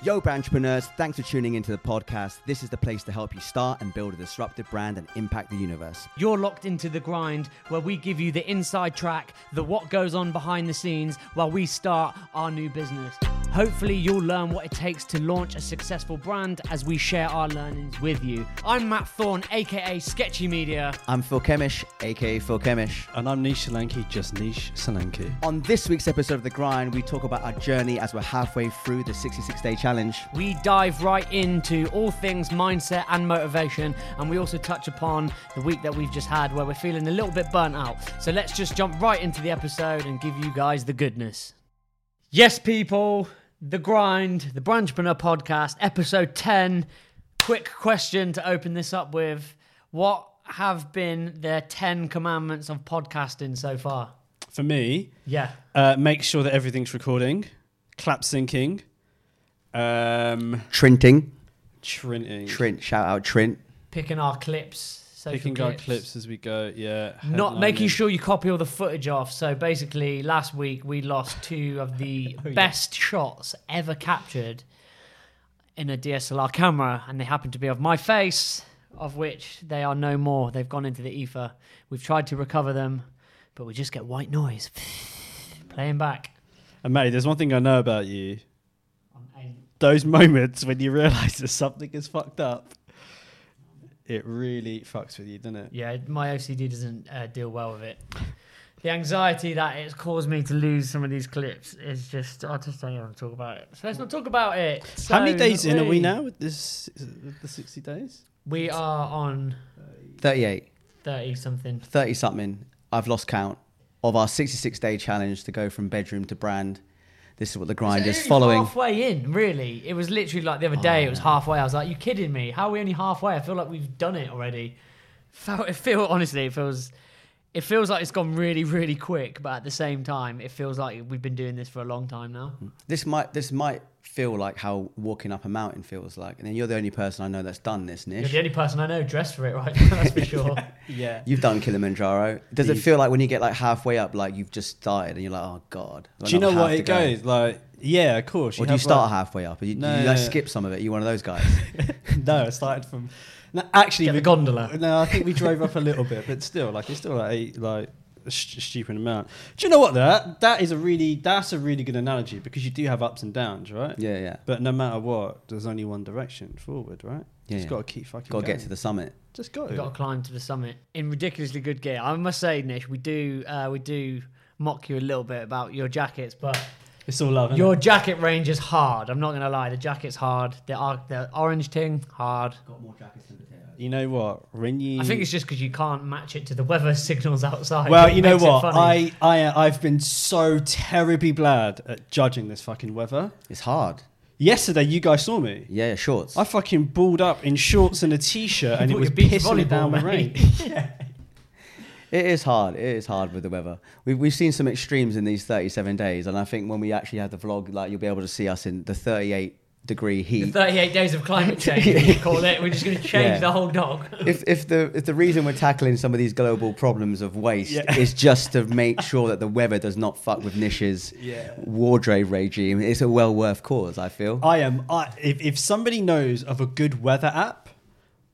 Yo, entrepreneurs, thanks for tuning into the podcast. This is the place to help you start and build a disruptive brand and impact the universe. You're locked into the grind where we give you the inside track, the what goes on behind the scenes while we start our new business. Hopefully, you'll learn what it takes to launch a successful brand as we share our learnings with you. I'm Matt Thorne, aka Sketchy Media. I'm Phil Kemish, aka Phil Kemish. And I'm Nish Solanki, just Nish Solanki. On this week's episode of The Grind, we talk about our journey as we're halfway through the 66 day challenge. We dive right into all things mindset and motivation, and we also touch upon the week that we've just had where we're feeling a little bit burnt out. So let's just jump right into the episode and give you guys the goodness. Yes, people, the grind, the Brandtrepreneur podcast, episode 10. Quick question to open this up with What have been the 10 commandments of podcasting so far? For me, Yeah. uh, make sure that everything's recording, clap syncing, um, Trinting. trinting, Trint, shout out Trint. Picking our clips. social picking our clips as we go. Yeah, Not making sure you copy all the footage off. So basically, last week we lost two of the Oh, best shots ever captured in a DSLR camera, and they happen to be of my face, of which they are no more. They've gone into the ether. We've tried to recover them, but we just get white noise playing back. And mate, there's one thing I know about you: those moments when you realise that something is fucked up. It really fucks with you, doesn't it? Yeah, my OCD doesn't uh, deal well with it. The anxiety that it's caused me to lose some of these clips is just, I just don't even want to talk about it. So let's not talk about it. How many days in are we now with this? Is the sixty days? We are on 38, 30 something. 30 something. I've lost count of our 66 day challenge to go from bedroom to brand. This is what the grind is only following. Halfway in, really. It was literally like the other day, it was oh. halfway. I was like, you kidding me? How are we only halfway? I feel like we've done it already. Felt, it feel honestly, it feels it feels like it's gone really, really quick, but at the same time, it feels like we've been doing this for a long time now. Mm. This might this might feel like how walking up a mountain feels like, and then you're the only person I know that's done this, You're the only person I know dressed for it right now, that's for sure. Yeah. You've done Kilimanjaro. Does it feel like when you get like halfway up, like you've just started, and you're like, oh god? Do you know what it go? goes like? Yeah, of course. Or do you start like- halfway up? Or you, No, you like no. skip some of it? You one of those guys? no, I started from. No, actually, Get the we- gondola. No, I think we drove up a little bit, but still, like it's still like eight, like a st- stupid amount. Do you know what? That that is a really that's a really good analogy because you do have ups and downs, right? yeah, yeah. But no matter what, there's only one direction forward, right? Yeah, Just yeah. got to keep fucking. Got to get to the summit. Just got We've got to climb to the summit in ridiculously good gear. I must say, Nish, we do uh, we do mock you a little bit about your jackets, but It's all love. your jacket range is hard. I'm not gonna lie, the jacket's hard. The ar- the orange ting hard. Got more jackets than potatoes. You know what? When I think it's just because you can't match it to the weather signals outside. Well, you know what? I I I've been so terribly bad at judging this fucking weather. It's hard. Yesterday, you guys saw me. Yeah, yeah, shorts. I fucking balled up in shorts and a t-shirt, and it was pissing down volleyball, the rain. mate. It is hard. It is hard with the weather. We've, we've seen some extremes in these 37 days, and I think when we actually have the vlog, like you'll be able to see us in the 38 degree The heat. 38 days of climate change, we call it. We're just going to change Yeah. the whole dog. if, if the if the reason we're tackling some of these global problems of waste Yeah. is just to make sure that the weather does not fuck with Nish's Yeah. wardrobe regime, it's a well worth cause. I feel. I am. I, if if somebody knows of a good weather app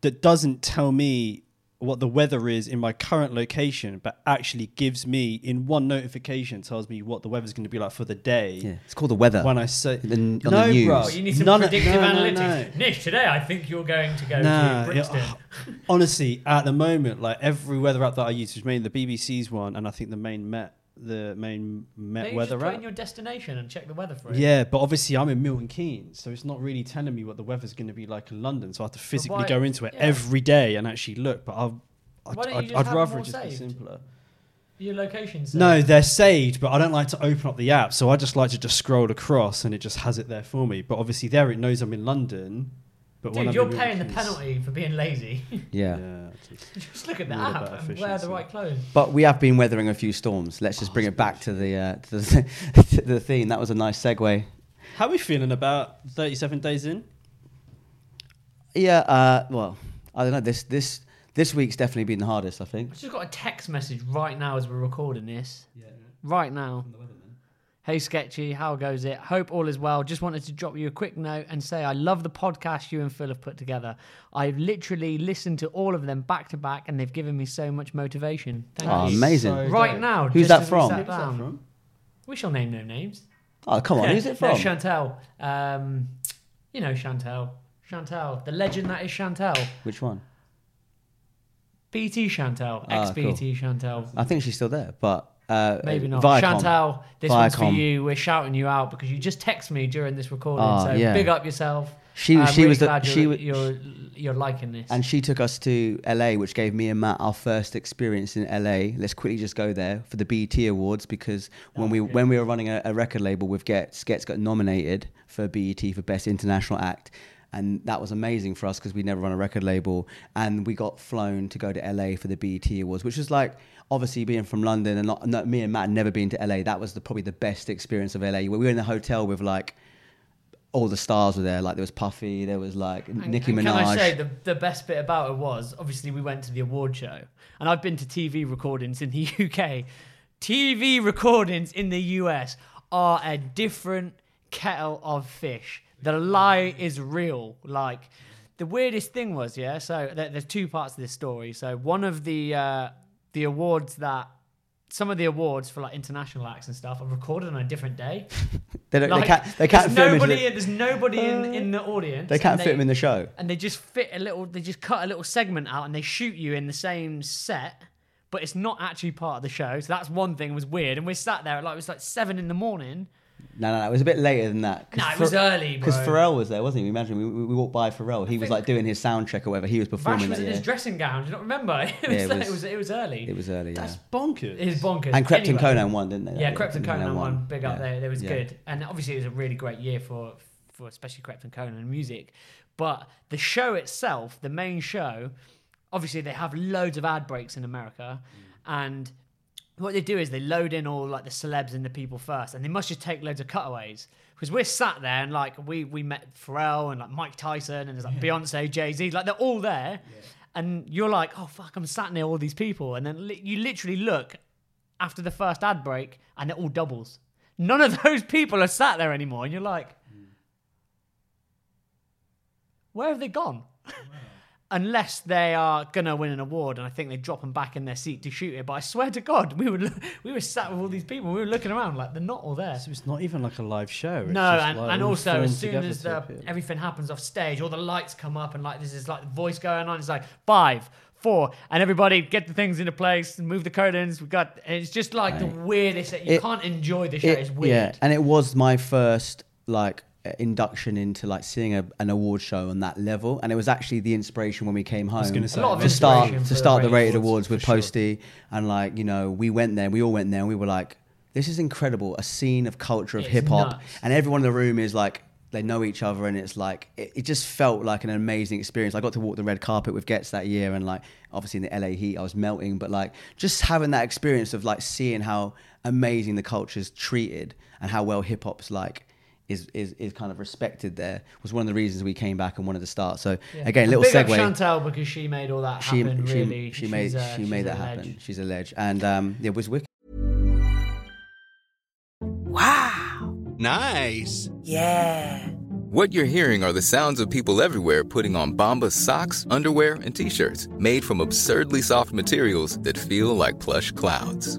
that doesn't tell me what the weather is in my current location, but actually gives me in one notification tells me what the weather's going to be like for the day. yeah, it's called the weather. When I say The- on the no, news. bro, Well, you need some none of- predictive no, no, analytics. no. Nish, today I think you're going to go Nah, to it- honestly, at the moment, like every weather app that I use, which is mainly the BBC's one, and I think the main Met, the main Met you weather just put app. in your destination and check the weather for it. Yeah, but obviously I'm in Milton Keynes, so it's not really telling me what the weather's going to be like in London. So I have to physically why- go into it yeah. every day and actually look. But I'll, I'd, Why don't you I'd, just I'd have rather it just be saved? simpler. Your location's No, they're saved, but I don't like to open up the app, so I just like to just scroll across and it just has it there for me. But obviously there it knows I'm in London. But Dude, you're in Milton paying the penalty for being lazy. yeah. Yeah, just- just look at the app about and wear the right clothes. But we have been weathering a few storms. Let's just Oh, bring it back to the uh, to the, to the theme. That was a nice segue. How are we feeling about 37 days in? Yeah. Uh, well, I don't know. This this this week's definitely been the hardest. I think. I just got a text message right now as we're recording this. Right now. Hey Sketchy, how goes it? Hope all is well. Just wanted to drop you a quick note and say I love the podcast you and Phil have put together. I've literally listened to all of them back to back and they've given me so much motivation. Thank Oh, you. amazing. So Right dope. now, Who's just that as we from? sat Who's that from? We shall name no names. Oh, come on. Who's it No, from? Chantel. Um, you know Chantel. Chantel, the legend that is Chantel. Which one? BT Chantel, Ah, ex BT Chantel. I think she's still there, but uh, Maybe not. Viacom. Chantel, this one's for you. We're shouting you out because you just text me during this recording. Ah, so yeah. big up yourself. She- I'm she really was the- glad she you're, you're you're liking this. And she took us to LA, which gave me and Matt our first experience in LA. Let's quickly just go there for the BET Awards because when we when we were running a, a record label with Gets, Gets got nominated for BET for Best International Act. And that was amazing for us because we'd never run a record label. And we got flown to go to LA for the BET Awards, which was like, obviously being from London and not, not me and Matt never been to LA. That was the, probably the best experience of LA. We were in the hotel with like, all the stars were there. Like there was Puffy, there was like And- Nicki and Minaj. Can I say the, the best bit about it was obviously we went to the award show, and I've been to TV recordings in the UK. TV recordings in the US are a different kettle of fish. The lie is real. Like the weirdest thing was, yeah. So there, there's two parts to this story. So one of the uh, the awards that some of the awards for like international acts and stuff are recorded on a different day. They, don't, Like, they can't. They can't there's fit nobody. the, in, there's nobody in, uh, in the audience. They can't fit them in the show. and they just fit a little they just cut a little segment out and they shoot you in the same set but it's not actually part of the show so that's one thing was weird and we sat there at like it was like seven in the morning No, no, no. It was a bit later than that. no it was early Because. Pharrell was there, wasn't he? Imagine we, we, we walked by Pharrell. He was like doing his sound check or whatever. He was Vash performing was that in his dressing gown do you not remember it was, it it was- was, it was early It was early, yeah. That's bonkers. it was bonkers And Krept and Anyway. Konan won, didn't they? yeah That Krept and year? Konan won big up Yeah. there it was Yeah. good and obviously it was a really great year for for especially Krept and Konan music but the show itself the main show obviously they have loads of ad breaks in America mm. and what they do is they load in all like the celebs and the people first, and they must just take loads of cutaways. Because we're sat there and like we we met Pharrell and like Mike Tyson and there's like Beyonce, Jay Z, like they're all there, and you're like, oh fuck, I'm sat near all these people, and then li- you literally look after the first ad break and it all doubles. None of those people are sat there anymore, and you're like, hmm. where have they gone? Unless they are gonna win an award, and I think they drop them back in their seat to shoot it. But I swear to God, we were we were sat with all these people. We were looking around like they're not all there. So it's not even like a live show. It's No, just and, like and also as soon as the, everything happens off stage, all the lights come up and like this is like the voice going on. It's like five, four, and everybody get the things into place and move the curtains. We got. It's just like the weirdest. Thing. You It- can't enjoy the show. It- it's weird. Yeah, and it was my first like Uh, induction into like seeing a, an award show on that level, and it was actually the inspiration when we came home. was gonna say, A lot of to start to start the Rated rated Awards, awards with for sure. And like you know we went there, we all went there, and we were like, this is incredible, a scene of culture of hip hop, and everyone in the room is like. They know each other, and it's like it, it just felt like an amazing experience. I got to walk the red carpet with Gets that year, and like obviously in the LA heat, I was melting. But like just having that experience of like seeing how amazing the culture's treated and how well hip hop's like is, is is kind of respected there was one of the reasons we came back and wanted to start. So Yeah. again, And little big up segue. Chantel because she made all that She, happen. she, really, she She's, made uh, she made that happen. ledge. She's a ledge, and um, it was wicked. Wow. Nice. Yeah. What you're hearing are the sounds of people everywhere putting on Bombas socks, underwear, and t-shirts made from absurdly soft materials that feel like plush clouds.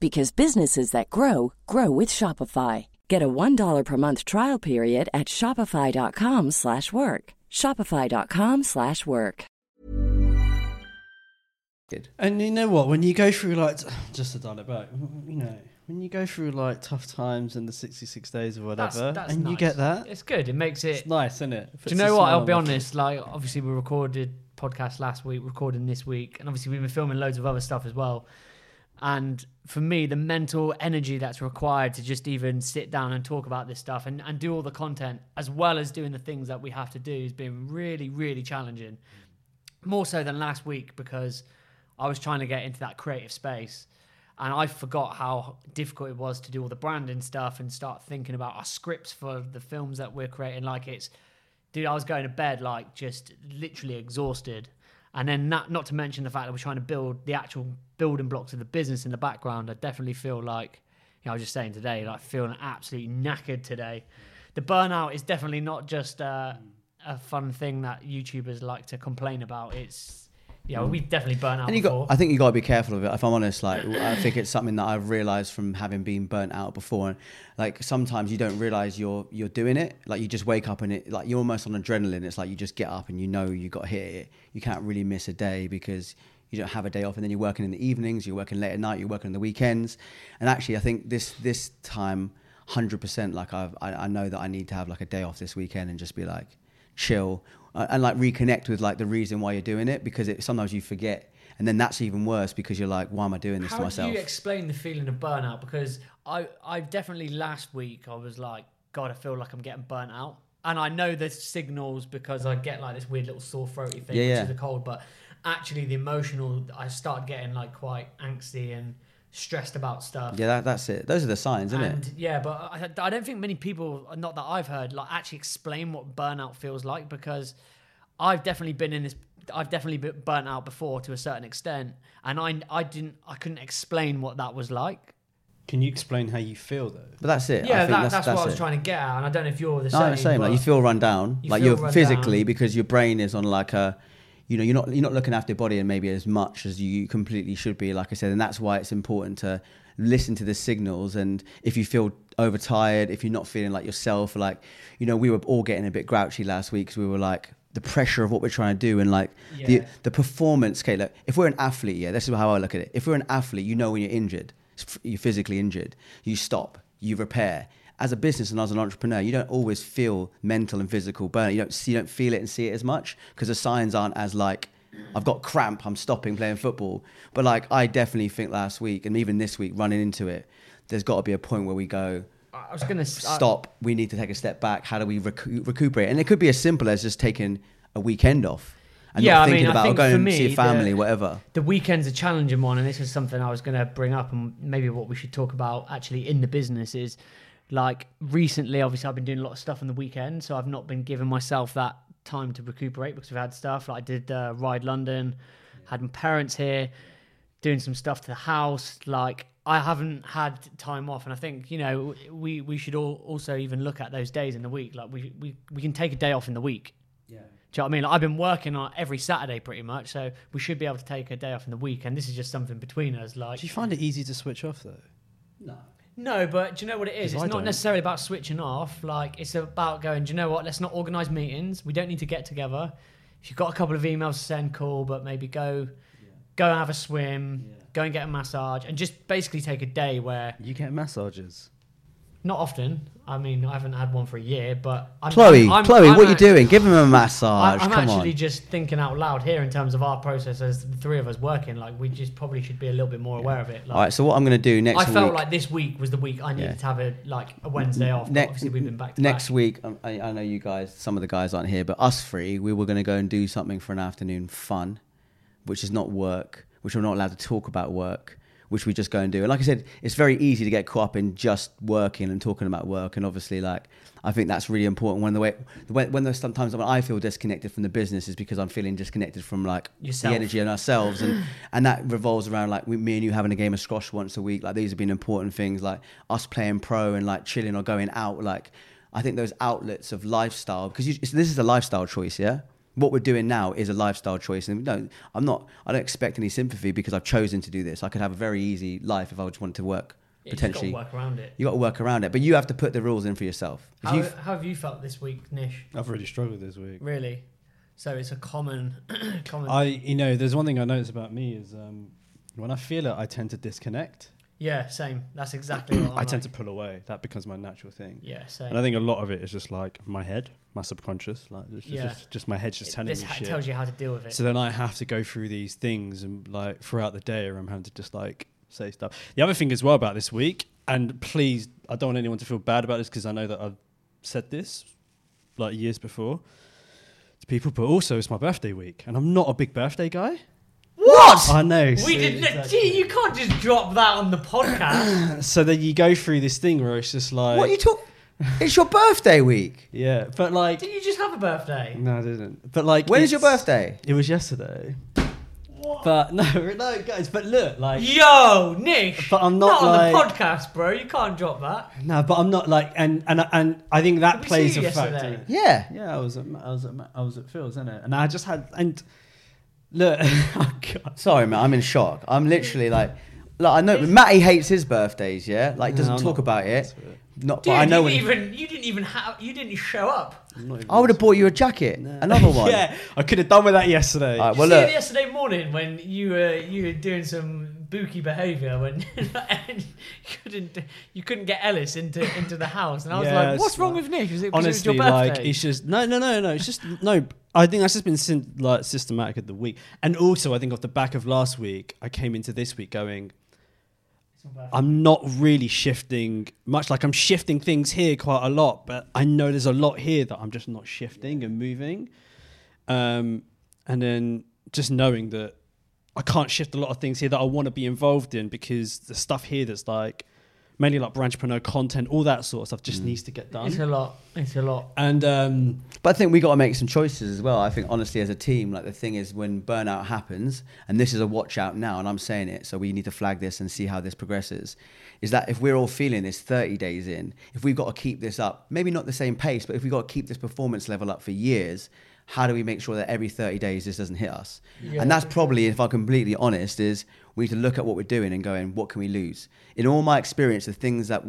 because businesses that grow grow with Shopify. Get a $1 per month trial period at shopify.com/work. slash work. shopify.com/work. slash work. And you know what? When you go through like just to dial it back, you know, when you go through like tough times in the sixty-six days or whatever, that's and you nice. get that, It's good. It makes it. it's nice, isn't it? Do you know what? I'll be honest. Like, obviously, we recorded podcast last week, recording this week, and obviously, we've been filming loads of other stuff as well. And for me, the mental energy that's required to just even sit down and talk about this stuff and, and do all the content, as well as doing the things that we have to do, has been really, really challenging. More so than last week because I was trying to get into that creative space. And I forgot how difficult it was to do all the branding stuff and start thinking about our scripts for the films that we're creating. Like it's, dude, I was going to bed like just literally exhausted. And then not, not to mention the fact that we're trying to build the actual building blocks of the business in the background. I definitely feel like, you know, I was just saying today, like feeling absolutely knackered today. The burnout is definitely not just uh, a fun thing that YouTubers like to complain about. It's, yeah, we've definitely burnt out And you before. got, I think you got to be careful of it. If I'm honest, like I think it's something that I've realized from having been burnt out before. And like sometimes you don't realize you're you're doing it. Like you just wake up and it like you're almost on adrenaline. It's like you just get up and you know you got hit it. You can't really miss a day because you don't have a day off. And then you're working in the evenings. You're working late at night. You're working on the weekends. And actually, I think this this time, hundred percent. Like I've, I I know that I need to have like a day off this weekend and just be like chill uh, and like reconnect with like the reason why you're doing it because it, sometimes you forget and then that's even worse because you're like why am i doing this How to myself do you explain the feeling of burnout? Because I, I definitely last week I was like, God, I feel like I'm getting burnt out, and I know there's signals because I get like this weird little sore throaty thing, Yeah, which yeah. is a cold. But actually, the emotional, I start getting like quite angsty and stressed about stuff. yeah that, that's it those are the signs isn't and it yeah, but I, I don't think many people, not that I've heard, like actually explain what burnout feels like because I've definitely been in this. I've definitely been burnt out before to a certain extent, and I I didn't I couldn't explain what that was like. Can you explain how you feel though? but that's it I Yeah, think that, that's, what I was it. trying to get at, and I don't know if you're the no, same. I'm the same like you feel run down You like feel you're run physically down. because your brain is on like a you know you're not you're not looking after your body and maybe as much as you completely should be like i said and that's why it's important to listen to the signals. And if you feel overtired if you're not feeling like yourself like you know we were all getting a bit grouchy last week because we were like the pressure of what we're trying to do and like the the performance okay look if we're an athlete yeah this is how i look at it. If we're an athlete you know when you're injured you're physically injured you stop you repair as a business and as an entrepreneur you don't always feel mental and physical burn you don't see you don't feel it and see it as much because the signs aren't as like I've got cramp. I'm stopping playing football. But like, I definitely think last week and even this week, running into it, there's got to be a point where we go, I was s- I- stop. We need to take a step back. How do we recu- recuperate? And it could be as simple as just taking a weekend off and Yeah, not I thinking mean, I about think going for me, see family, the- whatever. the weekend's a challenging one, and this is something I was going to bring up, and maybe what we should talk about actually in the business is like recently. Obviously, I've been doing a lot of stuff on the weekend, so I've not been giving myself that time to recuperate because we've had stuff like I did uh, ride London, had my parents here, doing some stuff to the house. Like I haven't had time off, and I think you know we we should all also even look at those days in the week. Like we we we can take a day off in the week. Yeah. Do you know what I mean? Like, I've been working on every Saturday pretty much, so we should be able to take a day off in the week. And this is just something between us. Like, Do you find it easy to switch off though? no, but do you know what it is? It's I not don't. necessarily about switching off. Like, it's about going. Do you know what? Let's not organise meetings. We don't need to get together. If you've got a couple of emails to send, cool. But maybe go, go and have a swim. Go and get a massage, and just basically take a day where You get massages. not often. I mean, I haven't had one for a year, but I'm, Chloe, I'm- Chloe, I'm what are you doing? Give him a massage. I'm Come actually on. just thinking out loud here in terms of our process as the three of us working. Like, we just probably should be a little bit more aware of it. Like, All right. So what I'm going to do next I felt week? like this week was the week I needed Yeah. to have a like a Wednesday off. Ne- obviously, we've been back to next back. week. um, I, I know you guys. Some of the guys aren't here, but us three, we were going to go and do something for an afternoon fun, which is not work, which we're not allowed to talk about work, which we just go and do. And like I said, it's very easy to get caught up in just working and talking about work. And obviously, like I think that's really important. When the way when, when there's sometimes when I feel disconnected from the business is because I'm feeling disconnected from like Yourself. the energy in ourselves, and and that revolves around like we, me and you having a game of squash once a week. Like these have been important things, like us playing pro and like chilling or going out. Like I think those outlets of lifestyle because this is a lifestyle choice, yeah. What we're doing now is a lifestyle choice, and no, I'm not. I don't expect any sympathy because I've chosen to do this. I could have a very easy life if I just wanted to work. Yeah, you gotta potentially, work around it. You got to work around it, but you have to put the rules in for yourself. How, how have you felt this week, Nish? I've really struggled this week. Really? So it's a common, common. I, you know, there's one thing I notice about me is um, when I feel it, I tend to disconnect. yeah, same. That's exactly what I'm I tend to pull away. That becomes my natural thing. Yeah, same. And I think a lot of it is just like my head, my subconscious, like just, Yeah. just, just my head's just telling this me shit. tells you how to deal with it. So then I have to go through these things and like throughout the day, or I'm having to just like say stuff. The other thing as well about this week, and please, I don't want anyone to feel bad about this because I know that I've said this like years before to people, but also it's my birthday week, and I'm not a big birthday guy. what? I know. we didn't. Gee, you can't just drop that on the podcast. So then you go through this thing where it's just like, what you talk? It's your birthday week. yeah, but like, Did you just have a birthday? no, I didn't. But like, When is your it's- birthday? It was yesterday. But no, no, guys. But look, like, Yo, Nick. But I'm not on like- the podcast, bro. You can't drop that. no, but I'm not like, and and and I think that Did we plays see a you factor. yesterday? Yeah. Yeah, I was at I was at I was at Phil's, isn't? And I just had and look, oh God. Sorry, man. I'm in shock. I'm literally like, like I know Matty hates his birthdays. Yeah, like No, doesn't I'm talk not about it. into it. Not, Dude, but I know you when didn't even you didn't even have you didn't show up. I'm not even I would have bought you a jacket, another one. yeah, I could have done with that yesterday. All right, Did well, you see look. it yesterday morning when you were you were doing some booky behaviour when and you couldn't you couldn't get Ellis into into the house and I was Yeah, like, what's it's wrong like- with Nick? Was it 'cause it was Honestly, your birthday? like it's just no, no, no, no. It's just no. I think that's just been syn- like systematic of the week, and also I think off the back of last week, I came into this week going. I'm not really shifting much. Like I'm shifting things here quite a lot, but I know there's a lot here that I'm just not shifting and moving. Um, and then just knowing that I can't shift a lot of things here that I want to be involved in because the stuff here that's like mainly like Brandtrepreneur content, all that sort of stuff just needs to get done. it's a lot. It's a lot. And um, But I think we got to make some choices as well. I think honestly, as a team, like the thing is when burnout happens, and this is a watch out now, and I'm saying it, so we need to flag this and see how this progresses. Is that if we're all feeling this 30 days in, if we've got to keep this up, maybe not the same pace, but if we've got to keep this performance level up for years, how do we make sure that every 30 days this doesn't hit us? and that's probably, if I'm completely honest, is we need to look at what we're doing and going, what can we lose? In all my experience, the things that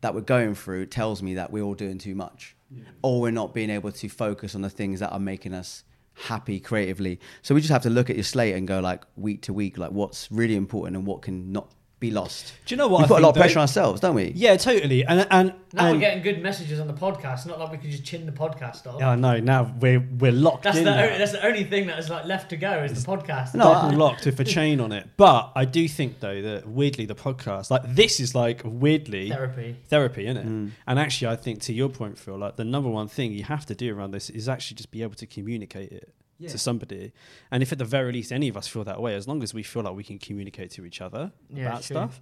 that we're going through tells me that we're all doing too much or we're not being able to focus on the things that are making us happy creatively so we just have to look at your slate and go like week to week like what's really important and what can not be lost Do you know what we I put a lot of pressure on ourselves don't we yeah, totally. And and, Now we're and getting good messages on the podcast. Not like we can just chin the podcast off. oh no, now we're we're locked that's in. the now. only, that's the only thing that is like left to go is the podcast. No, double locked with a chain on it. But I do think though that weirdly the podcast, like this, is like weirdly Therapy. therapy, isn't it? Mm. And actually, I think to your point, Phil, like the number one thing you have to do around this is actually just be able to communicate it to somebody. And if at the very least any of us feel that way, as long as we feel like we can communicate to each other Yeah, about true. stuff,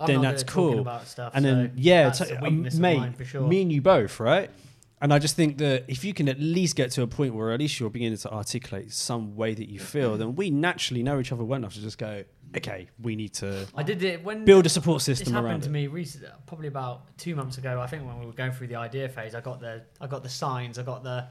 I'm then that's good at talking cool. Stuff, and so then yeah, t- a um, mate, mine for sure. me and you both, right? And I just think that if you can at least get to a point where at least you're beginning to articulate some way that you feel, then we naturally know each other well enough to just go, okay, we need to I did it when build a support This system happened around to it. me recently, probably about two months ago. I think when we were going through the idea phase, I got the I got the signs, I got the,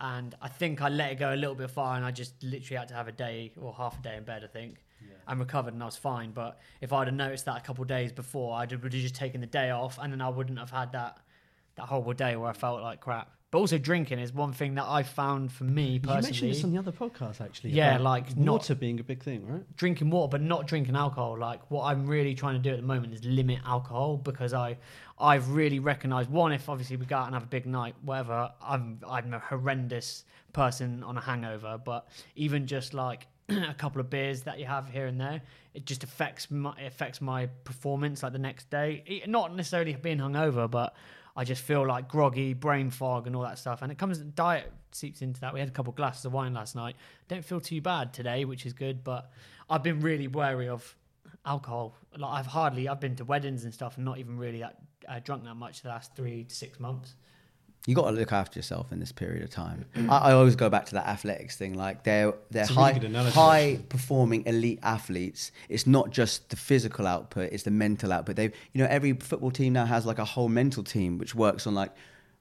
and I think I let it go a little bit far, and I just literally had to have a day or half a day in bed. I think, and recovered, and I was fine. But if I'd have noticed that a couple of days before, I would have just taken the day off, and then I wouldn't have had that that horrible day where I felt like crap. But also drinking is one thing that I found for me personally. You mentioned this on the other podcast, actually. Yeah, like, not- water being a big thing, right? drinking water but not drinking alcohol like what i'm really trying to do at the moment is limit alcohol because i i've really recognized one if obviously we go out and have a big night whatever i'm i'm a horrendous person on a hangover but even just like a couple of beers that you have here and there it just affects my it affects my performance like the next day not necessarily being hungover but I just feel like groggy, brain fog, and all that stuff. And it comes, diet seeps into that. We had a couple of glasses of wine last night. Don't feel too bad today, which is good. But I've been really wary of alcohol. Like I've hardly, I've been to weddings and stuff, and not even really that uh, drunk that much the last three to six months. You got to look after yourself in this period of time. I, I always go back to that athletics thing like they're they're a really high high performing elite athletes. It's not just the physical output it's the mental output. They you know every football team now has like a whole mental team which works on like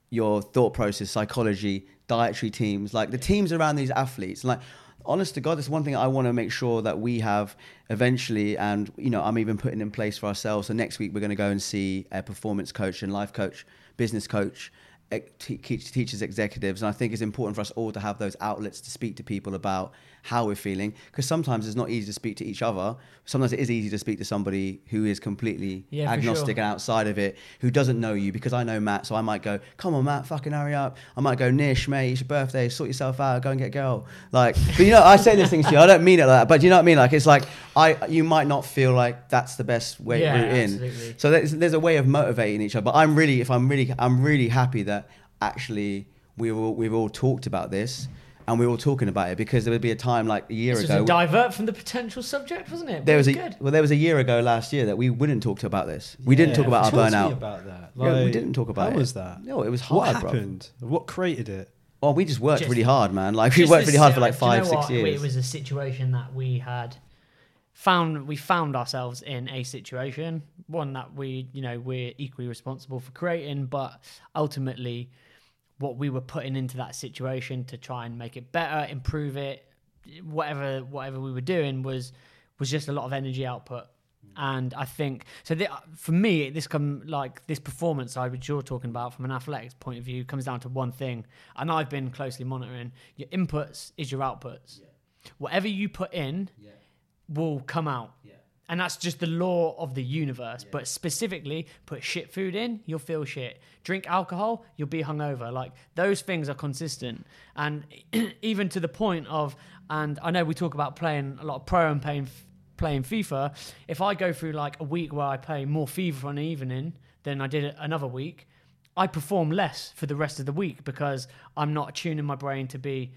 your thought process psychology dietary teams like the teams around these athletes. Like honest to god that's one thing i want to make sure that we have eventually and you know i'm even putting in place for ourselves. So next week we're going to go and see a performance coach and life coach business coach teach- teachers, executives, and I think it's important for us all to have those outlets to speak to people about how we're feeling. Because sometimes it's not easy to speak to each other. Sometimes it is easy to speak to somebody who is completely Yeah, agnostic sure. and outside of it, who doesn't know you. Because I know Matt, so I might go, "Come on, Matt, fucking hurry up." I might go, "Nish, mate, it's your birthday. Sort yourself out. Go and get a girl." Like, but you know, I say these things to you. I don't mean it like that, but you know what I mean? Like, it's like I, you might not feel like that's the best way Yeah, in. absolutely. So there's, there's a way of motivating each other. But I'm really, if I'm really, I'm really happy that actually we've all, we've all talked about this and we were all talking about it because there would be a time like a year This was ago. a divert from the potential subject, wasn't it? there was a Good. well, there was a year ago last year that we wouldn't talk about this. We didn't talk about our Talk to me burnout. about that. Yeah, we didn't talk about how it. was that? No, it was What hard, bro. happened? What created it? Well, we just worked Just- really hard, man. Like we worked really hard for like do you know five, six what? years. It was a situation that we had found. We found ourselves in a situation, one that we, you know, we're equally responsible for creating, but ultimately, what we were putting into that situation to try and make it better, improve it, whatever, whatever we were doing was was just a lot of energy output. And I think so. The, for me, this come like this performance side, which you're talking about from an athletics point of view, comes down to one thing. And I've been closely monitoring your inputs is your outputs. Whatever you put in will come out. And that's just the law of the universe. But specifically, put shit food in, you'll feel shit. Drink alcohol, you'll be hungover. Like those things are consistent. And even to the point of, and I know we talk about playing a lot of pro and playing, playing FIFA. If I go through like a week where I play more FIFA on an evening than I did another week, I perform less for the rest of the week because I'm not tuning my brain to be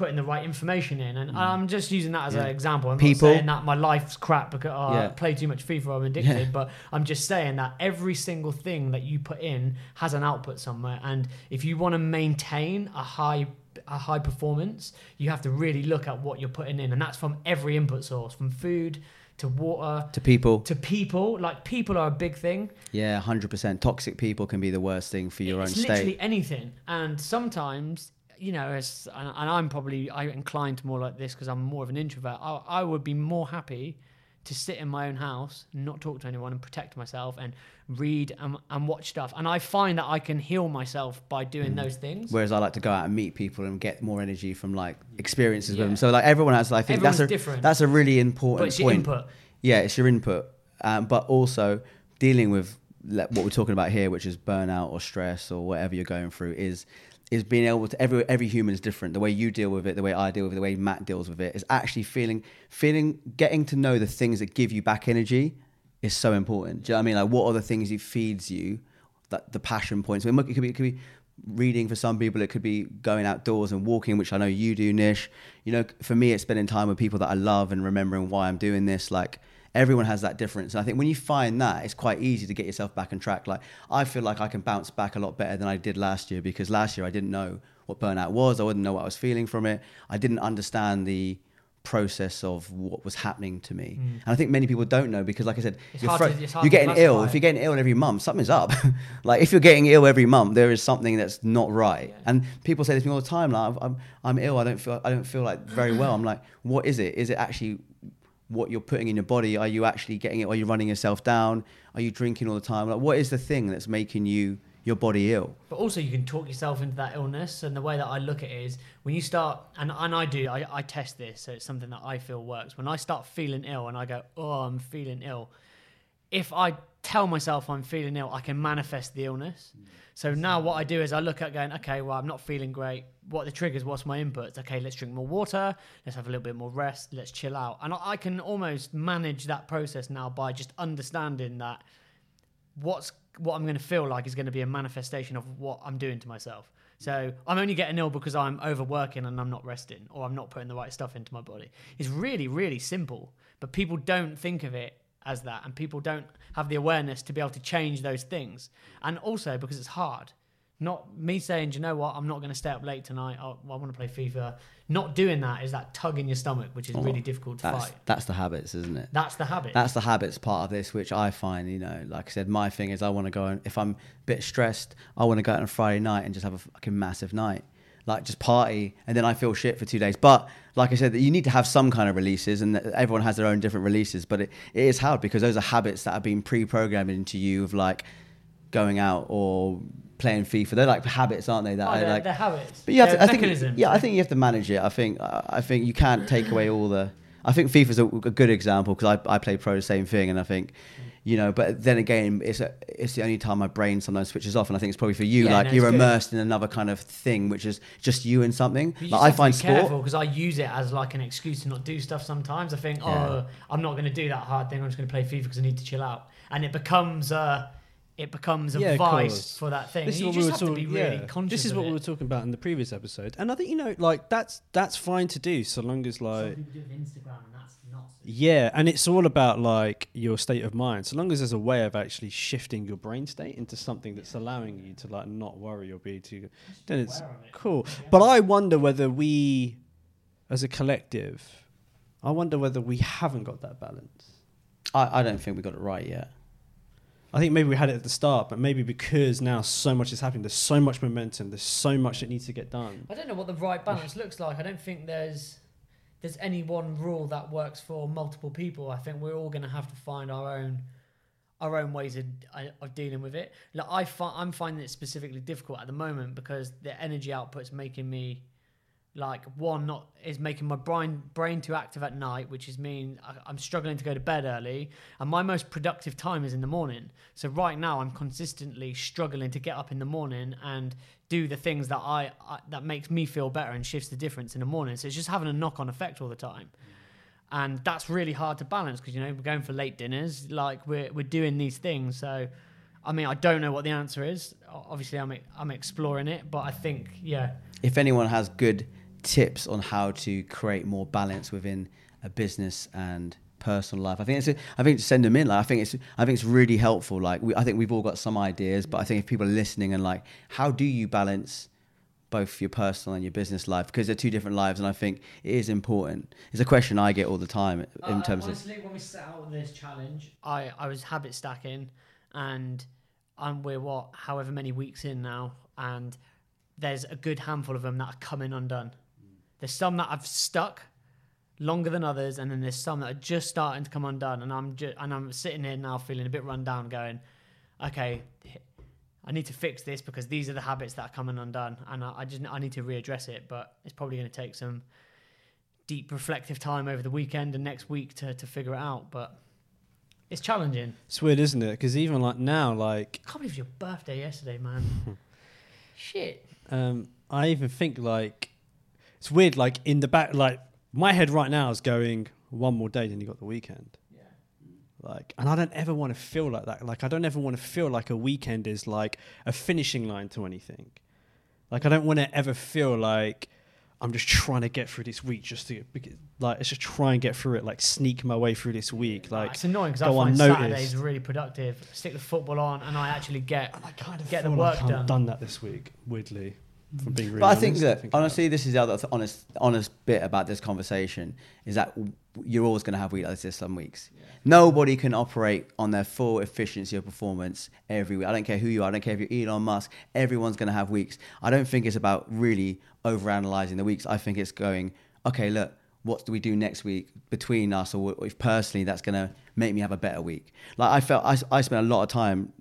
putting the right information in. And mm. I'm just using that as an example. I'm People- not saying that my life's crap because oh, I play too much FIFA, I'm addicted. But I'm just saying that every single thing that you put in has an output somewhere. And if you want to maintain a high a high performance, you have to really look at what you're putting in, and that's from every input source, from food to water to people. to people. Like people are a big thing. Yeah, hundred percent. Toxic people can be the worst thing for your it's own literally state. anything and sometimes you know as and, and i'm probably i inclined more like this because i'm more of an introvert I, I would be more happy to sit in my own house not talk to anyone and protect myself and read and, and watch stuff and i find that i can heal myself by Mm. doing those things Whereas I like to go out and meet people and get more energy from like experiences with them. So like everyone has, I think Everyone's that's a different. that's a really important but it's your point. input Yeah, it's your input, um, but also dealing with what we're talking about here, which is burnout or stress or whatever you're going through, is is being able to every every human is different. The way you deal with it, the way I deal with it, the way Matt deals with it, is actually feeling feeling getting to know the things that give you back energy is so important. Do you know what I mean? Like, what are the things it feeds you? That the passion points. It could be it could be reading for some people. It could be going outdoors and walking, which I know you do, Nish. You know, for me, it's spending time with people that I love and remembering why I'm doing this. Like everyone has that difference. And I think when you find that, it's quite easy to get yourself back on track. Like I feel like I can bounce back a lot better than I did last year because last year I didn't know what burnout was. I wouldn't know what I was feeling from it. I didn't understand the process of what was happening to me. And I think many people don't know because like I said, Mm. It's you're, fro- to- you're getting ill. If you're getting ill every month, something's up. like if you're getting ill every month, there is something that's not right. And people say this to me all the time. Like I'm, I'm ill. I don't feel. I don't feel like very well. I'm like, what is it? Is it actually what you're putting in your body? Are you actually getting it? Are you running yourself down? Are you drinking all the time? Like what is the thing that's making you your body ill? But also, you can talk yourself into that illness. And the way that I look at it is when you start, and, and I do, I, I test this, so it's something that I feel works. When I start feeling ill and I go, oh, I'm feeling ill, if I tell myself I'm feeling ill, I can manifest the illness. So now what I do is I look at going, okay, well, I'm not feeling great. What the triggers? What's my inputs? Okay, let's drink more water. Let's have a little bit more rest. Let's chill out. And I, I can almost manage that process now by just understanding that what's what I'm going to feel like is going to be a manifestation of what I'm doing to myself. So I'm only getting ill because I'm overworking and I'm not resting or I'm not putting the right stuff into my body. It's really, really simple, but people don't think of it as that and people don't have the awareness to be able to change those things. And also because it's hard. Not me saying, "Do you know what, I'm not going to stay up late tonight. Oh, I, I want to play FIFA. Not doing that is that tug in your stomach, which is oh, really difficult to That's fight. that's the habits, isn't it? That's the habit. That's the habits part of this, which I find, you know, like I said, my thing is I want to go and if I'm a bit stressed, I want to go out on a Friday night and just have a fucking massive night, like just party, and then I feel shit for two days. But like I said, you need to have some kind of releases, and everyone has their own different releases. But it, it is hard because those are habits that have been pre-programmed into you of like going out or playing FIFA. They're like habits, aren't they? That Oh, I they're, like. they're habits. But you have They're to, I think, yeah, I think you have to manage it. I think, I think you can't take away all the. I think FIFA's a, a good example because I, I play pro the same thing, and I think, you know, but then again, it's a, it's the only time my brain sometimes switches off, and I think it's probably for you, Yeah, like no, you're it's good. immersed in another kind of thing, which is just you and something. You Like I find be sport. because I use it as like an excuse to not do stuff sometimes. I think, Yeah. oh, I'm not going to do that hard thing. I'm just going to play FIFA because I need to chill out, and it becomes uh, it becomes a Yeah, vice for that thing. This is you what just we were have to talking. be really yeah. conscious. This is of what it. we were talking about in the previous episode, and I think you know, like that's that's fine to do so long as Some like yeah, and it's all about like your state of mind. So long as there's a way of actually shifting your brain state into something that's allowing you to like not worry or be too, then it's it. cool. But I wonder whether we, as a collective, I wonder whether we haven't got that balance. I, I don't think we got it right yet. I think maybe we had it at the start, but maybe because now so much is happening, there's so much momentum, there's so much that needs to get done. I don't know what the right balance looks like. I don't think there's there's any one rule that works for multiple people. I think we're all going to have to find our own our own ways of, uh, of dealing with it. Like I fi- I'm finding it specifically difficult at the moment because the energy output's making me like one not is making my brain brain too active at night, which is mean I, I'm struggling to go to bed early, and my most productive time is in the morning. So right now I'm consistently struggling to get up in the morning and do the things that I, I that makes me feel better and shifts the difference in the morning. So it's just having a knock on effect all the time. And that's really hard to balance because you know we're going for late dinners, like we're we're doing these things. So, I mean, I don't know what the answer is. Obviously, I'm I'm exploring it, but I think yeah, if anyone has good tips on how to create more balance within a business and personal life, I think it's I think send them in. Like I think it's I think it's really helpful. Like we, I think we've all got some ideas, but I think if people are listening and like, how do you balance both your personal and your business life because they're two different lives, and I think it is important. It's a question I get all the time in Uh, terms of honestly, when we set out on this challenge, I I was habit stacking, and and we're what however many weeks in now, and there's a good handful of them that are coming undone. There's some that I've stuck longer than others, and then there's some that are just starting to come undone, and I'm just and I'm sitting here now feeling a bit run down, going, okay. I need to fix this because these are the habits that are coming undone, and I, I just I need to readdress it. But it's probably going to take some deep reflective time over the weekend and next week to, to figure it out. But it's challenging. It's weird, isn't it? Because even like now, like I can't believe your birthday yesterday, man. Shit. um, I even think like it's weird. Like in the back, like my head right now is going one more day, then you got the weekend. Yeah. Like, and I don't ever want to feel like that. Like, I don't ever want to feel like a weekend is like a finishing line to anything. Like, I don't want to ever feel like I'm just trying to get through this week just to like, let's just try and get through it. Like, sneak my way through this week. Like, it's annoying because I go find unnoticed. Saturdays really productive. Stick the football on, and I actually get and I kind of get the work like done. I've done that this week. Weirdly, from being really But I think honest, that thinking about honestly, this is the other th- honest honest bit about this conversation is that w- you're always going to have weeks like this some weeks. Nobody can operate on their full efficiency of performance every week. I don't care who you are. I don't care if you're Elon Musk. Everyone's going to have weeks. I don't think it's about really overanalyzing the weeks. I think it's going, okay, look, what do we do next week between us, or if personally that's going to make me have a better week. Like I felt, I, I spent a lot of time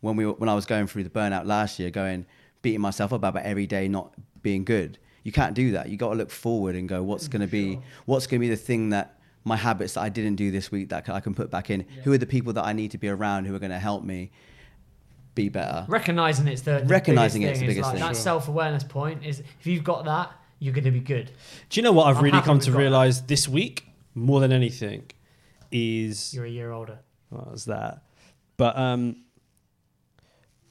when we were, when I was going through the burnout last year, going beating myself up about every day not being good. You can't do that. You got to look forward and go, what's going to be, what's going to be the thing that my habits that I didn't do this week that I can put back in. Who are the people that I need to be around who are going to help me be better? recognizing it's the, the Recognizing it's the biggest like thing. That Sure. self awareness point is if you've got that, you're going to be good. Do you know what I've I'm really come to got that. realize this week more than anything is You're a year older. what was that? But um,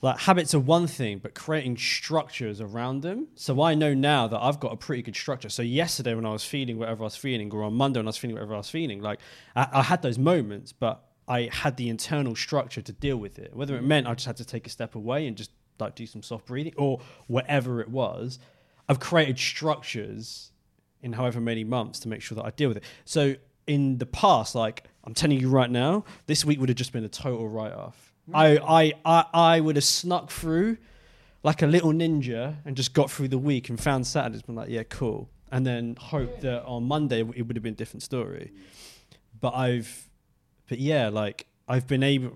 like habits are one thing, but creating structures around them. So I know now that I've got a pretty good structure. So yesterday when I was feeling whatever I was feeling, or on Monday when I was feeling whatever I was feeling, like I, I had those moments, but I had the internal structure to deal with it. Whether it meant I just had to take a step away and just like do some soft breathing, or whatever it was, I've created structures in however many months to make sure that I deal with it. So in the past, like I'm telling you right now, this week would have just been a total write off. I, I, I, I would have snuck through like a little ninja and just got through the week and found Saturdays, been like, yeah, cool. And then hope that on Monday it would have been a different story. But I've, but yeah, like I've been able,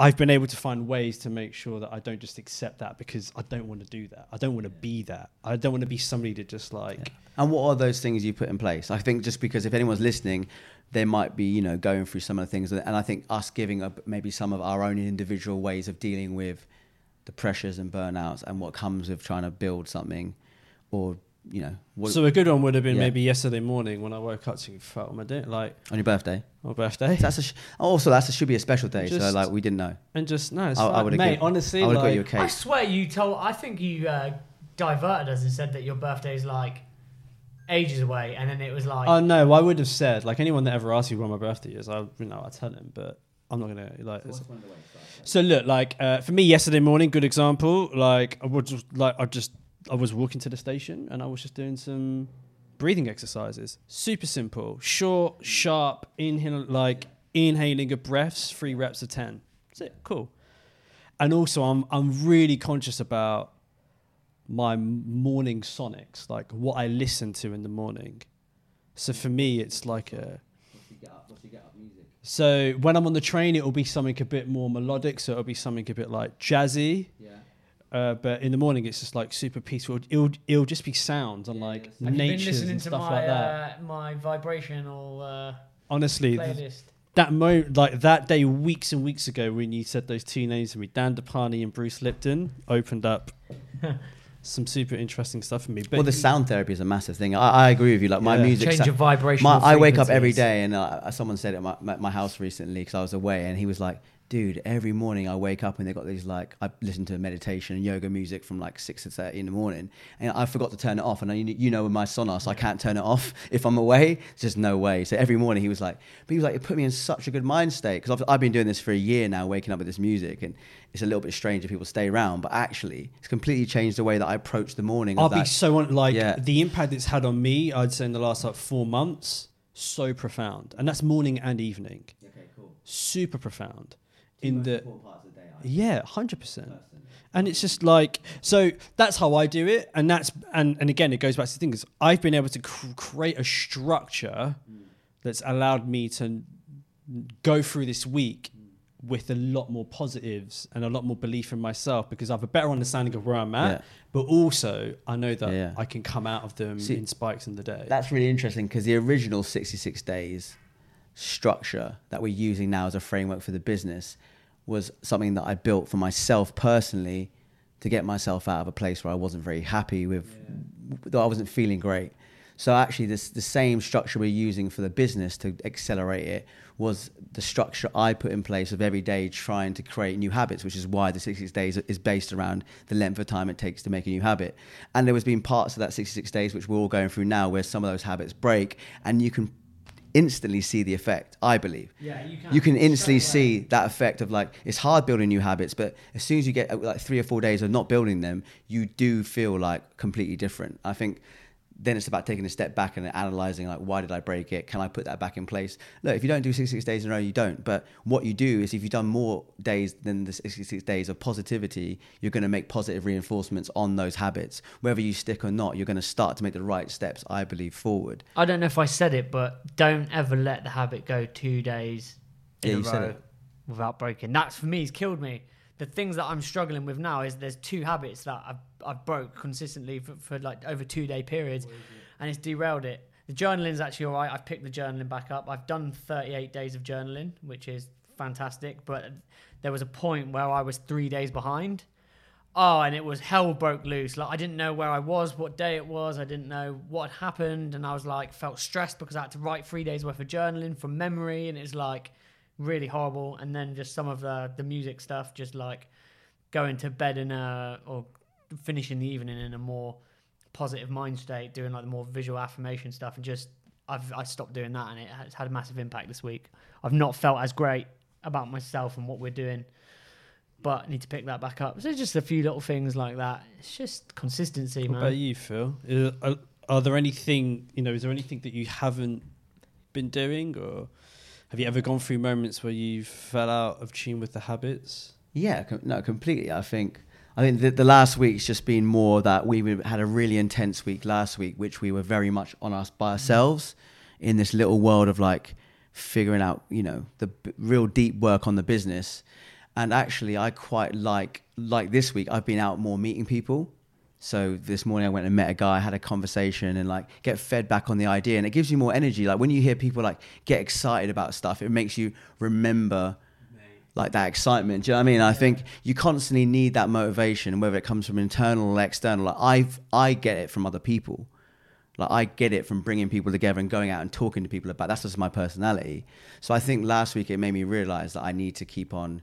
I've been able to find ways to make sure that I don't just accept that because I don't want to do that. I don't want to be that. I don't want to be somebody to just like And what are those things you put in place? I think just because if anyone's listening, they might be, you know, going through some of the things. And I think us giving up maybe some of our own individual ways of dealing with the pressures and burnouts and what comes with trying to build something or, you know, what, So a good one would have been Yeah. maybe yesterday morning when I woke up to felt my day like on your birthday. my birthday. So that's a sh- also, that's a, should be a special day. so, like, we didn't know. and just no, it's I- I would've mate. given- honestly, I would've got like, you a cake. I swear you told. I think you uh, diverted us and said that your birthday is like ages away, and then it was like. Oh no, I would have said like anyone that ever asks me when my birthday is, I you know I tell him, but I'm not gonna like. it's- So look, like uh, for me, yesterday morning, good example. Like I would just like I just I was walking to the station and I was just doing some breathing exercises. Super simple, short, sharp, inhale like inhaling of breaths, three reps of ten. That's it. Cool. And also, I'm I'm really conscious about my morning sonics, like what I listen to in the morning. So for me, it's like a. What's you get up music? So when I'm on the train, it'll be something a bit more melodic. So it'll be something a bit like jazzy. Uh, but in the morning, it's just like super peaceful. It'll it'll just be sounds and like have you been listening and to stuff my like that. Uh, my vibrational uh, Honestly, th- playlist? that mo like that day weeks and weeks ago when you said those two names to me, Dan DeParney and Bruce Lipton, opened up some super interesting stuff for me. But well, the sound therapy is a massive thing. I, I agree with you. Like my Yeah. music, Change sa- of vibrational My, I wake up every day, and uh, someone said it at my, my, my house recently because I was away, and he was like, "Dude, every morning I wake up and they got these like I listen to meditation and yoga music from like six to thirty in the morning, and I forgot to turn it off. And I, you know, with my Sonos, I can't turn it off if I'm away. There's just no way. So every morning he was like, but he was like, it put me in such a good mind state because I've, I've been doing this for a year now, waking up with this music, and it's a little bit strange if people stay around, but actually, it's completely changed the way that I approach the morning. I'll be so on, like Yeah. the impact it's had on me. I'd say in the last like four months, so profound, and that's morning and evening. Okay, cool. Super profound. In the parts of the day. yeah, hundred percent. And it's just like so. That's how I do it, and that's and and again, it goes back to the thing is I've been able to cr- create a structure mm. that's allowed me to go through this week mm. with a lot more positives and a lot more belief in myself because I have a better understanding of where I'm at, Yeah. but also I know that Yeah, yeah. I can come out of them See, in spikes in the day. That's really interesting because the original 66 days structure that we're using now as a framework for the business was something that I built for myself personally to get myself out of a place where I wasn't very happy with, that I wasn't feeling great. So actually, this the same structure we're using for the business to accelerate it was the structure I put in place of every day trying to create new habits, which is why the 66 days is based around the length of time it takes to make a new habit. And there was been parts of that 66 days which we're all going through now where some of those habits break, and you can instantly see the effect. I believe. Yeah, you can. You can instantly see that effect of like it's hard building new habits, but as soon as you get like three or four days of not building them, you do feel like completely different. I think then it's about taking a step back and analyzing like why did I break it? Can I put that back in place? Look, if you don't do 66 days in a row, you don't. But what you do is if you've done more days than the 66 days of positivity, you're going to make positive reinforcements on those habits. Whether you stick or not, you're going to start to make the right steps, I believe, forward. I don't know if I said it, but don't ever let the habit go two days in Yeah, a row without breaking. That's for me has killed me. The things that I'm struggling with now is there's two habits that I've, I've broke consistently for, for like over two day periods, and it's derailed it. The journaling's actually all right. I've picked the journaling back up. I've done 38 days of journaling, which is fantastic. But there was a point where I was three days behind. Oh, and it was hell broke loose. Like I didn't know where I was, what day it was. I didn't know what happened, and I was like felt stressed because I had to write three days worth of journaling from memory, and it's like really horrible. And then just some of the the music stuff, just like going to bed in a or finishing the evening in a more positive mind state, doing like the more visual affirmation stuff, and just I've I stopped doing that, and it has had a massive impact this week. I've not felt as great about myself and what we're doing but I need to pick that back up. So it's just a few little things like that. It's just consistency, What man. about you, Phil? Are, are there anything you know? Is there anything that you haven't been doing, or have you ever gone through moments where you fell out of tune with the habits? Yeah, com- no, completely. I think I think the, the last week's just been more that we had a really intense week last week, which we were very much on us by mm-hmm. ourselves in this little world of like figuring out, you know, the b- real deep work on the business. And actually, I quite like like this week. I've been out more meeting people. So this morning I went and met a guy, had a conversation, and like get fed back on the idea, and it gives you more energy. Like when you hear people like get excited about stuff, it makes you remember like that excitement. Do you know what I mean? I think you constantly need that motivation, whether it comes from internal or external. Like I've I get it from other people. Like I get it from bringing people together and going out and talking to people about. That's just my personality. So I think last week it made me realize that I need to keep on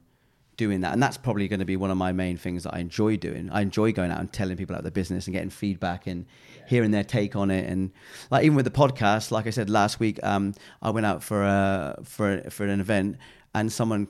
doing that, and that's probably going to be one of my main things that I enjoy doing. I enjoy going out and telling people about the business and getting feedback and hearing their take on it. And like even with the podcast, like I said last week, um, I went out for a for for an event, and someone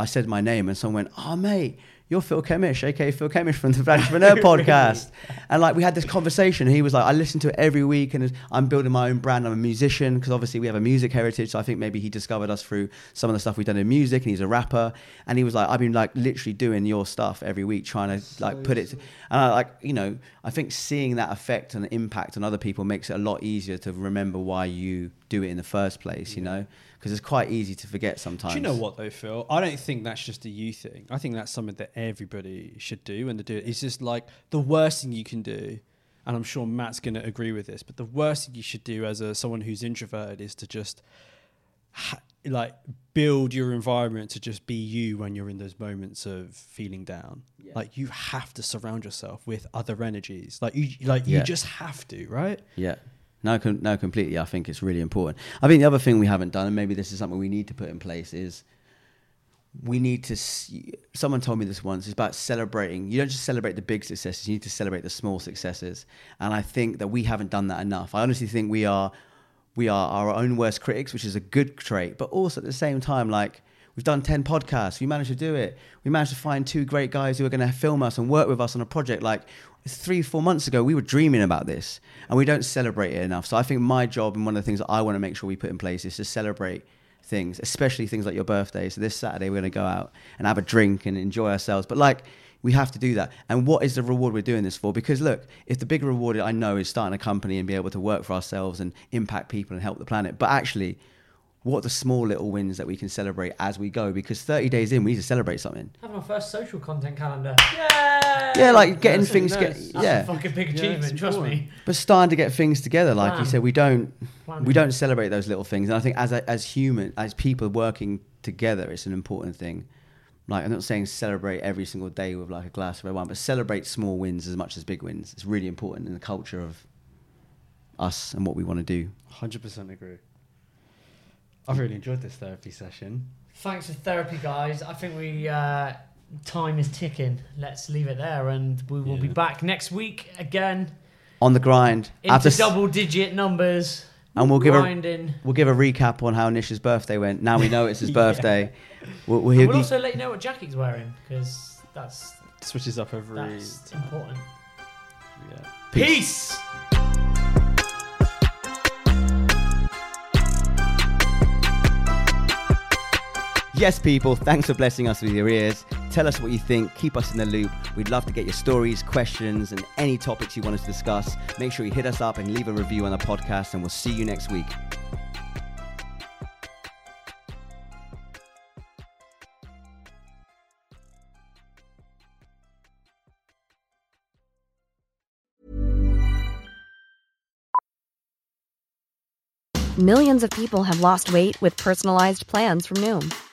I said my name, and someone went, "Oh mate." You're Phil Kemish, aka Phil Kemish from the Brandtrepreneur podcast. And like we had this conversation. He was like, I listen to it every week and I'm building my own brand. I'm a musician because obviously we have a music heritage. So I think maybe he discovered us through some of the stuff we've done in music and he's a rapper. And he was like, I've been like literally doing your stuff every week, trying to like put it. And I like, you know, I think seeing that effect and impact on other people makes it a lot easier to remember why you do it in the first place, you know? Because it's quite easy to forget sometimes. Do you know what though, Phil? I don't think that's just a you thing. I think that's something that everybody should do when they do it. It's just like the worst thing you can do, and I'm sure Matt's going to agree with this. But the worst thing you should do as a someone who's introverted is to just ha- like build your environment to just be you when you're in those moments of feeling down. Like you have to surround yourself with other energies. Like you, like Yeah. you just have to, right? Yeah. No, com- no, completely. I think it's really important. I think the other thing we haven't done, and maybe this is something we need to put in place, is we need to. See, someone told me this once. It's about celebrating. You don't just celebrate the big successes. You need to celebrate the small successes. And I think that we haven't done that enough. I honestly think we are, we are our own worst critics, which is a good trait. But also at the same time, like we've done ten podcasts. We managed to do it. We managed to find two great guys who are going to film us and work with us on a project. Like three, four months ago, we were dreaming about this, and we don't celebrate it enough. So I think my job and one of the things that I want to make sure we put in place is to celebrate things, especially things like your birthday. So this Saturday, we're going to go out and have a drink and enjoy ourselves. But like, we have to do that. And what is the reward we're doing this for? Because look, if the big reward I know is starting a company and be able to work for ourselves and impact people and help the planet, but actually, what are the small little wins that we can celebrate as we go? Because 30 days in, we need to celebrate something. Having our first social content calendar. Yay! Yeah, like getting That's things, really get, nice. That's yeah. a fucking big Yeah, it's achievement, trust me. but starting to get things together like Plan. you said we don't Plan. we don't celebrate those little things and i think as a, as human as people working together it's an important thing like i'm not saying celebrate every single day with like a glass of red wine but celebrate small wins as much as big wins it's really important in the culture of us and what we want to do Hundred percent agree. I've really enjoyed this therapy session. Thanks for therapy, guys. I think we uh, time is ticking. Let's leave it there, and we will be back next week again on the grind into After s- double-digit numbers. and we'll give a we'll give a recap on how nish's birthday went now we know it's his Yeah. birthday we'll, we'll, we'll be- also let you know what jacket's wearing because that's Switches up every. that's important. yeah. Peace. Yes, people, thanks for blessing us with your ears. Tell us what you think. Keep us in the loop. We'd love to get your stories, questions, and any topics you want us to discuss. Make sure you hit us up and leave a review on the podcast, and we'll see you next week. Millions of people have lost weight with personalized plans from Noom,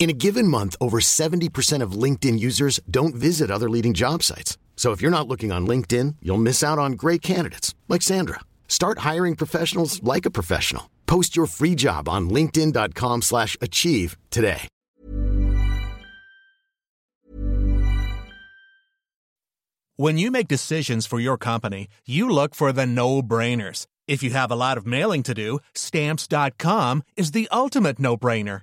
In a given month, over 70% of LinkedIn users don't visit other leading job sites. So if you're not looking on LinkedIn, you'll miss out on great candidates like Sandra. Start hiring professionals like a professional. Post your free job on linkedin.com/achieve today. When you make decisions for your company, you look for the no-brainers. If you have a lot of mailing to do, stamps.com is the ultimate no-brainer.